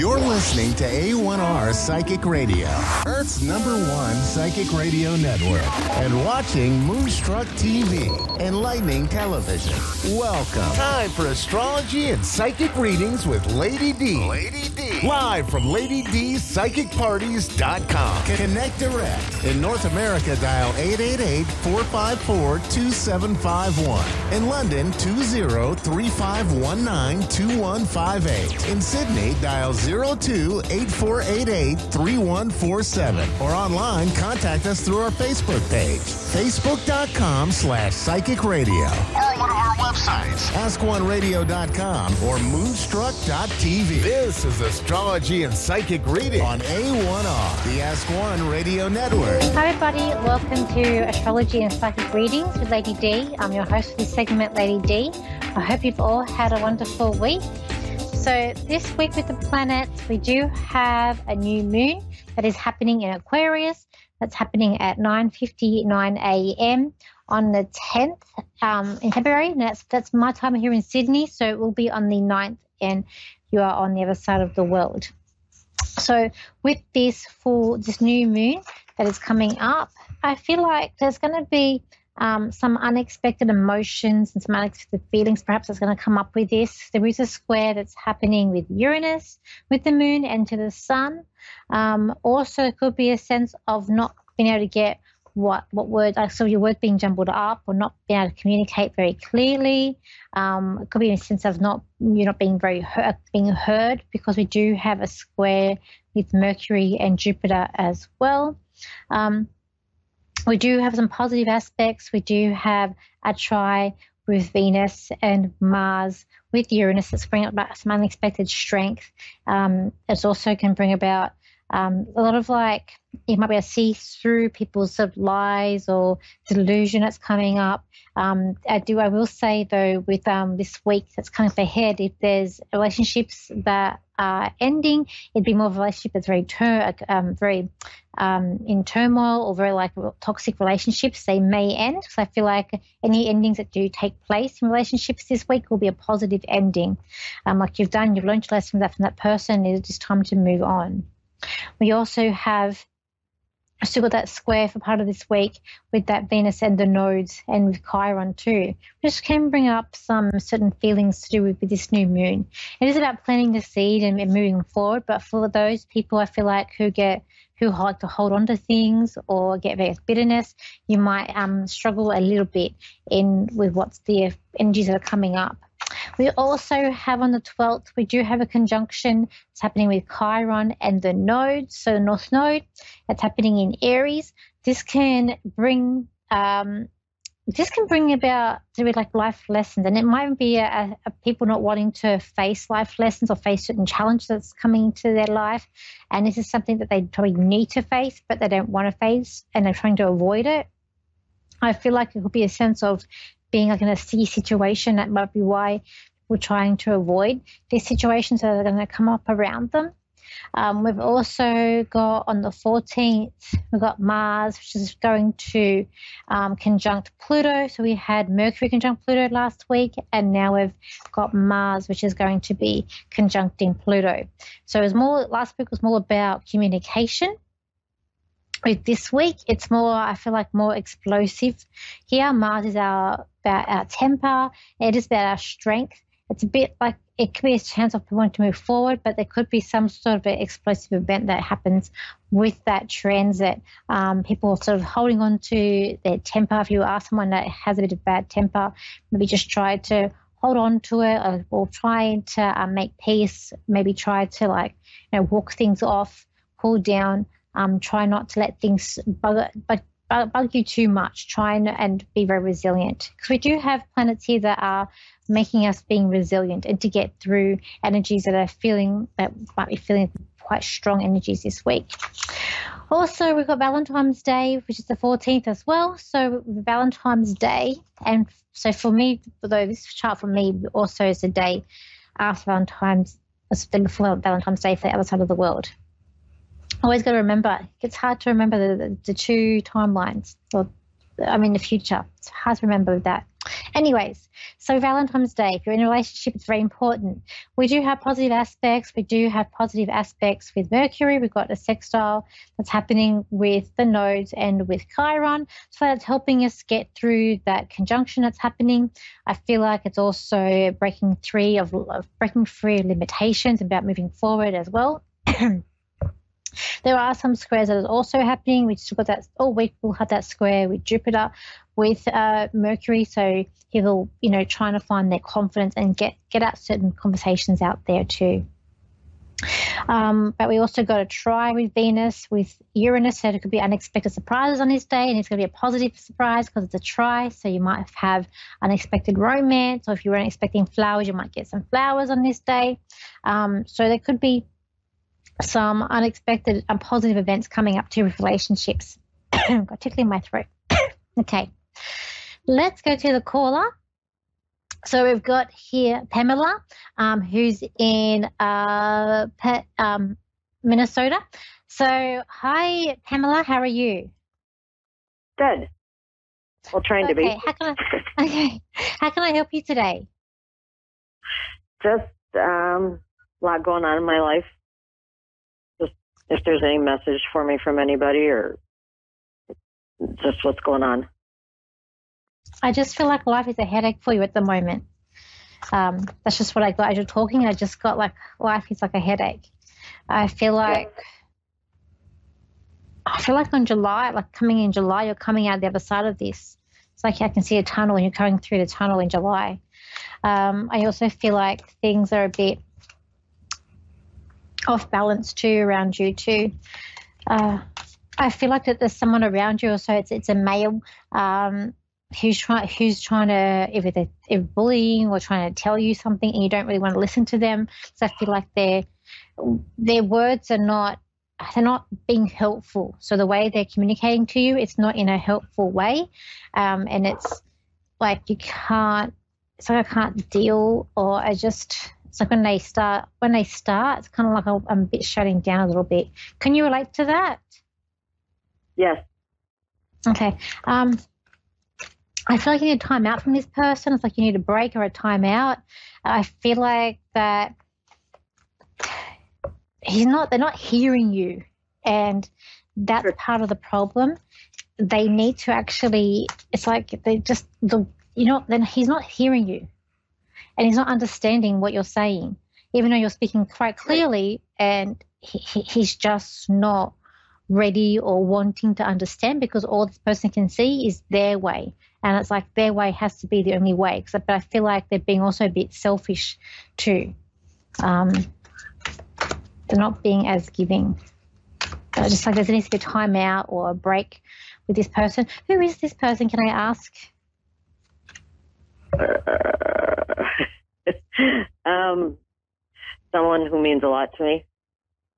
You're listening to A1R Psychic Radio, Earth's number one psychic radio network, and watching Moonstruck TV, and Lightning Television. Welcome. Time for astrology and psychic readings with Lady D. Lady D. Live from Lady D's PsychicParties.com. Connect direct. In North America, dial 888 454 2751. In London, 20 3519 2158. In Sydney, dial 02 8488 3147. Or online, contact us through our Facebook page, facebook.com slash psychic radio. Or one of our websites, askoneradio.com or moonstruck.tv. This is Astrology and Psychic Reading on A1R, the Ask One Radio Network. Hi, everybody. Welcome to Astrology and Psychic Readings with Lady D. I'm your host for this segment, Lady D. I hope you've all had a wonderful week. So, this week with the planets, we do have a new moon that is happening in Aquarius. That's happening at 9:59 a.m. on the 10th um, in February. And that's that's my time here in Sydney, so it will be on the 9th, and you are on the other side of the world. So, with this full this new moon that is coming up, I feel like there's going to be um, some unexpected emotions and some unexpected feelings perhaps that's going to come up with this. There is a square that's happening with Uranus, with the moon, and to the sun. Um, also, it could be a sense of not being able to get what what words I saw your words being jumbled up or not being able to communicate very clearly. Um, it could be a sense of not you're not being very heard, being heard because we do have a square with Mercury and Jupiter as well. Um, we do have some positive aspects. We do have a trine with Venus and Mars with Uranus that's bringing about some unexpected strength. Um, it also can bring about um, a lot of like you might be able to see through people's sort of lies or delusion that's coming up. Um, I do. I will say though, with um, this week that's coming up ahead, if there's relationships that are ending, it'd be more of a relationship that's very ter- um, very um, in turmoil or very like toxic relationships. They may end. So I feel like any endings that do take place in relationships this week will be a positive ending. Um, like you've done, you've learned your lesson from that from that person. It's just time to move on. We also have still got that square for part of this week with that Venus and the nodes and with Chiron too, which can bring up some certain feelings to do with, with this new moon. It is about planting the seed and, and moving forward, but for those people I feel like who get who like to hold on to things or get various bitterness, you might um, struggle a little bit in with what's the energies that are coming up. We also have on the 12th, we do have a conjunction. It's happening with Chiron and the node, so the North Node. It's happening in Aries. This can bring um, this can bring about to be like life lessons, and it might be a, a people not wanting to face life lessons or face certain challenges that's coming into their life, and this is something that they probably need to face, but they don't want to face, and they're trying to avoid it. I feel like it could be a sense of being like in a sea situation. That might be why we're trying to avoid these situations that are going to come up around them. Um, we've also got on the 14th, we've got Mars, which is going to um, conjunct Pluto. So we had Mercury conjunct Pluto last week, and now we've got Mars, which is going to be conjuncting Pluto. So it was more last week was more about communication with this week, it's more, I feel like, more explosive. Here, Mars is our about our temper. It is about our strength. It's a bit like it could be a chance of wanting to move forward, but there could be some sort of explosive event that happens with that transit. Um, people sort of holding on to their temper. If you are someone that has a bit of bad temper, maybe just try to hold on to it or, or try to uh, make peace. Maybe try to like you know walk things off, cool down. Um, try not to let things bug, bug, bug you too much. Try and, and be very resilient because we do have planets here that are making us being resilient and to get through energies that are feeling that might be feeling quite strong energies this week. Also, we've got Valentine's Day, which is the 14th as well. So, Valentine's Day, and so for me, although this chart for me also is a day after Valentine's, before Valentine's Day for the other side of the world always got to remember it's hard to remember the, the, the two timelines or i mean the future it's hard to remember that Anyways, so Valentine's Day, if you're in a relationship, it's very important. We do have positive aspects. We do have positive aspects with Mercury. We've got a sextile that's happening with the nodes and with Chiron. So that's helping us get through that conjunction that's happening. I feel like it's also breaking free of, of breaking free limitations about moving forward as well. There are some squares that are also happening. We still got that all week. We'll have that square with Jupiter, with uh, Mercury. So he will, you know, trying to find their confidence and get get out certain conversations out there too. Um, but we also got a trine with Venus, with Uranus, so it could be unexpected surprises on this day, and it's going to be a positive surprise because it's a trine. So you might have unexpected romance, or if you weren't expecting flowers, you might get some flowers on this day. Um, so there could be some unexpected and positive events coming up to relationships. got tickling my throat. okay, let's go to the caller. So we've got here Pamela, um, who's in uh, Pe- um, Minnesota. So, hi, Pamela. How are you? Good. Well, trying okay, to be. How can I, okay. How can I help you today? Just um, a lot going on in my life. If there's any message for me from anybody or just what's going on. I just feel like life is a headache for you at the moment. Um, that's just what I got as you're talking. I just got like life is like a headache. I feel like yeah. I feel like on July, like coming in July, you're coming out the other side of this. It's like I can see a tunnel and you're going through the tunnel in July. Um, I also feel like things are a bit off balance too around you too. Uh, I feel like that there's someone around you, so it's it's a male um, who's trying who's trying to they're, they're bullying or trying to tell you something, and you don't really want to listen to them. So I feel like their their words are not they're not being helpful. So the way they're communicating to you, it's not in a helpful way, um, and it's like you can't. It's like I can't deal, or I just. It's like when they start. When they start, it's kind of like I'm a bit shutting down a little bit. Can you relate to that? Yes. Okay. Um, I feel like you need a time out from this person. It's like you need a break or a time out. I feel like that he's not. They're not hearing you, and that's sure. part of the problem. They need to actually. It's like they just the. You know, then he's not hearing you, and he's not understanding what you're saying, even though you're speaking quite clearly, and he, he, he's just not ready or wanting to understand because all this person can see is their way. And it's like their way has to be the only way. But I feel like they're being also a bit selfish too. Um, they're not being as giving. Uh, just like there needs to be a time out or a break with this person. Who is this person? Can I ask? Um, someone who means a lot to me.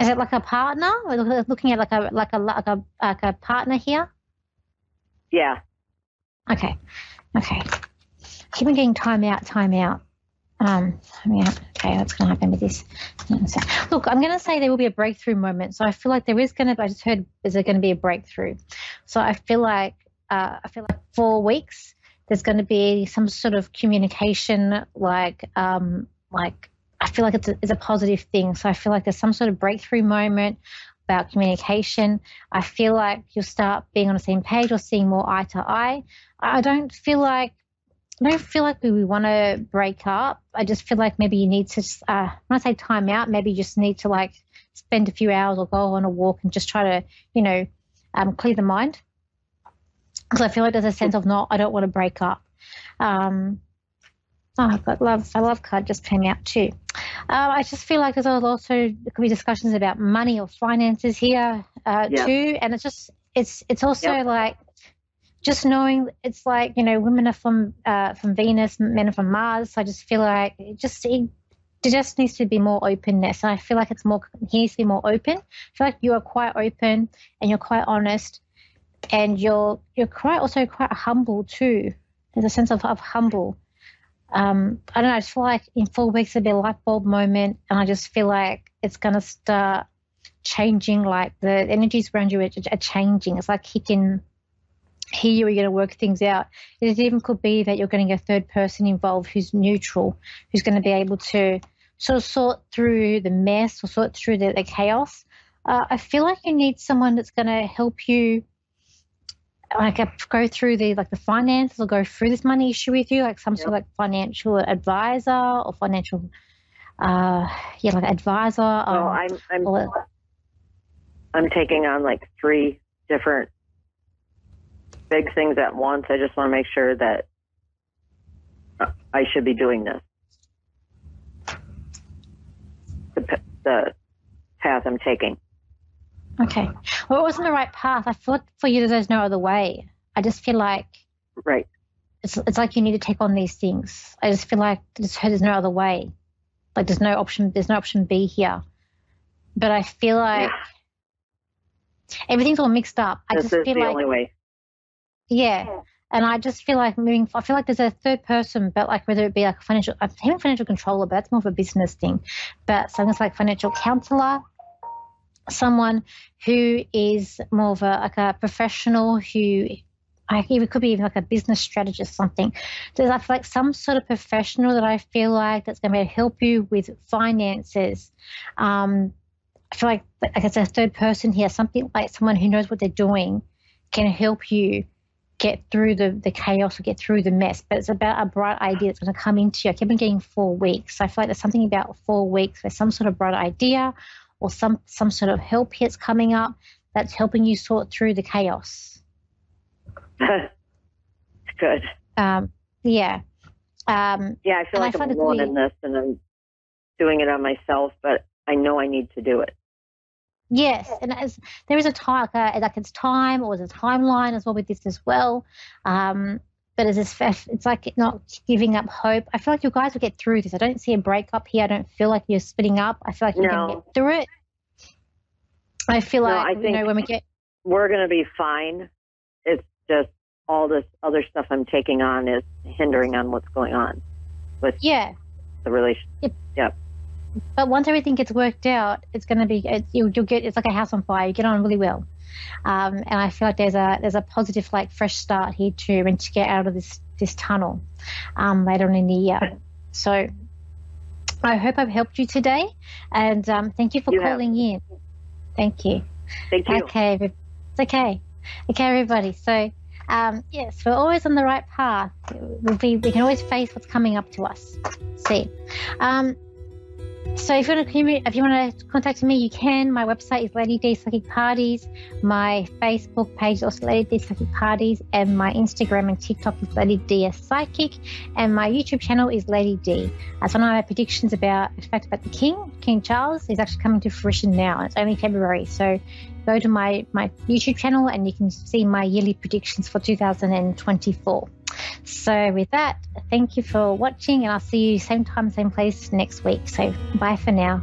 Is it like a partner? We're looking at like a like a like a like a partner here. Yeah. Okay. Okay. Keep on getting time out, time out. Um, yeah, okay, what's going to happen with this? Look, I'm going to say there will be a breakthrough moment. So I feel like there is going to. I just heard is there going to be a breakthrough? So I feel like uh, I feel like four weeks. There's going to be some sort of communication, like um, like I feel like it's a, it's a positive thing. So I feel like there's some sort of breakthrough moment about communication. I feel like you'll start being on the same page or seeing more eye to eye. I don't feel like I don't feel like we want to break up. I just feel like maybe you need to, uh, when I say time out, maybe you just need to like spend a few hours or go on a walk and just try to, you know, um, clear the mind. Because I feel like there's a sense of not, I don't want to break up. Um, oh, I love, I love card just came out too. Uh, I just feel like there's also there could be discussions about money or finances here uh, yeah. too, and it's just it's it's also yep. like just knowing it's like you know women are from uh, from Venus, men are from Mars. So I just feel like it just it, there just needs to be more openness, and I feel like it's more he needs to be more open. I feel like you are quite open and you're quite honest, and you're you're quite also quite humble too. There's a sense of, of humble um, I don't know, I just feel like in four weeks it'll be a light bulb moment, and I just feel like it's going to start changing. Like the energies around you are, are changing. It's like hitting here you're going to work things out. It even could be that you're getting a third person involved who's neutral, who's going to be able to sort of sort through the mess or sort through the, the chaos. Uh, I feel like you need someone that's going to help you like go through the like the finances or go through this money issue with you, like some yep. sort of like financial advisor or financial uh yeah, like advisor. Well, um, I'm I'm or, I'm taking on like three different big things at once. I just want to make sure that I should be doing this. The, the path I'm taking. Okay. Well, it wasn't the right path. I thought for you there's no other way. I just feel like. Right. It's, it's like you need to take on these things. I just feel like there's, there's no other way. Like there's no option. There's no option B here. But I feel like yeah. everything's all mixed up. I this just is feel the like only way. Yeah. And I just feel like moving. I feel like there's a third person, but like whether it be like a financial, I'm thinking financial controller, but that's more of a business thing. But something like financial counselor, someone who is more of a like a professional who I could be even like a business strategist, something. There's I feel like some sort of professional that I feel like that's going to help you with finances. Um, I feel like like it's a third person here, something like someone who knows what they're doing can help you get through the, the chaos or get through the mess. But it's about a bright idea that's going to come into you. I keep on getting four weeks. So I feel like there's something about four weeks where some sort of bright idea or some some sort of help that's coming up that's helping you sort through the chaos. Good. Um, yeah. Um, yeah, I feel like I I'm alone in this, and I'm doing it on myself, but I know I need to do it. Yes, and as there is a time, like, like it's time or there's a timeline as well with this as well. Um, but this, it's like not giving up hope. I feel like you guys will get through this. I don't see a breakup here. I don't feel like you're splitting up. I feel like you're no. going to get through it. I feel no, like I think you know when we get, we're going to be fine. It's just all this other stuff I'm taking on is hindering on what's going on with yeah the relationship. Yep. yep. But once everything gets worked out, it's going to be it's, you'll, you'll get it's like a house on fire. You get on really well. Um, and I feel like there's a there's a positive like fresh start here too, and to get out of this this tunnel um, later on in the year. So I hope I've helped you today, and um, thank you for you calling have. in. Thank you. Thank you. Okay, it's okay. Okay, everybody. So um, yes, we're always on the right path. We, we can always face what's coming up to us. See. Um, so if you want to if you want to contact me, you can. My website is Lady D Psychic Parties. My Facebook page is also Lady D Psychic Parties, and my Instagram and TikTok is Lady D Psychic, and my YouTube channel is Lady D. As one of my predictions about, in fact, about the King, King Charles, is actually coming to fruition now. It's only February, so go to my my YouTube channel and you can see my yearly predictions for 2024. So, with that, thank you for watching, and I'll see you same time, same place next week. So, bye for now.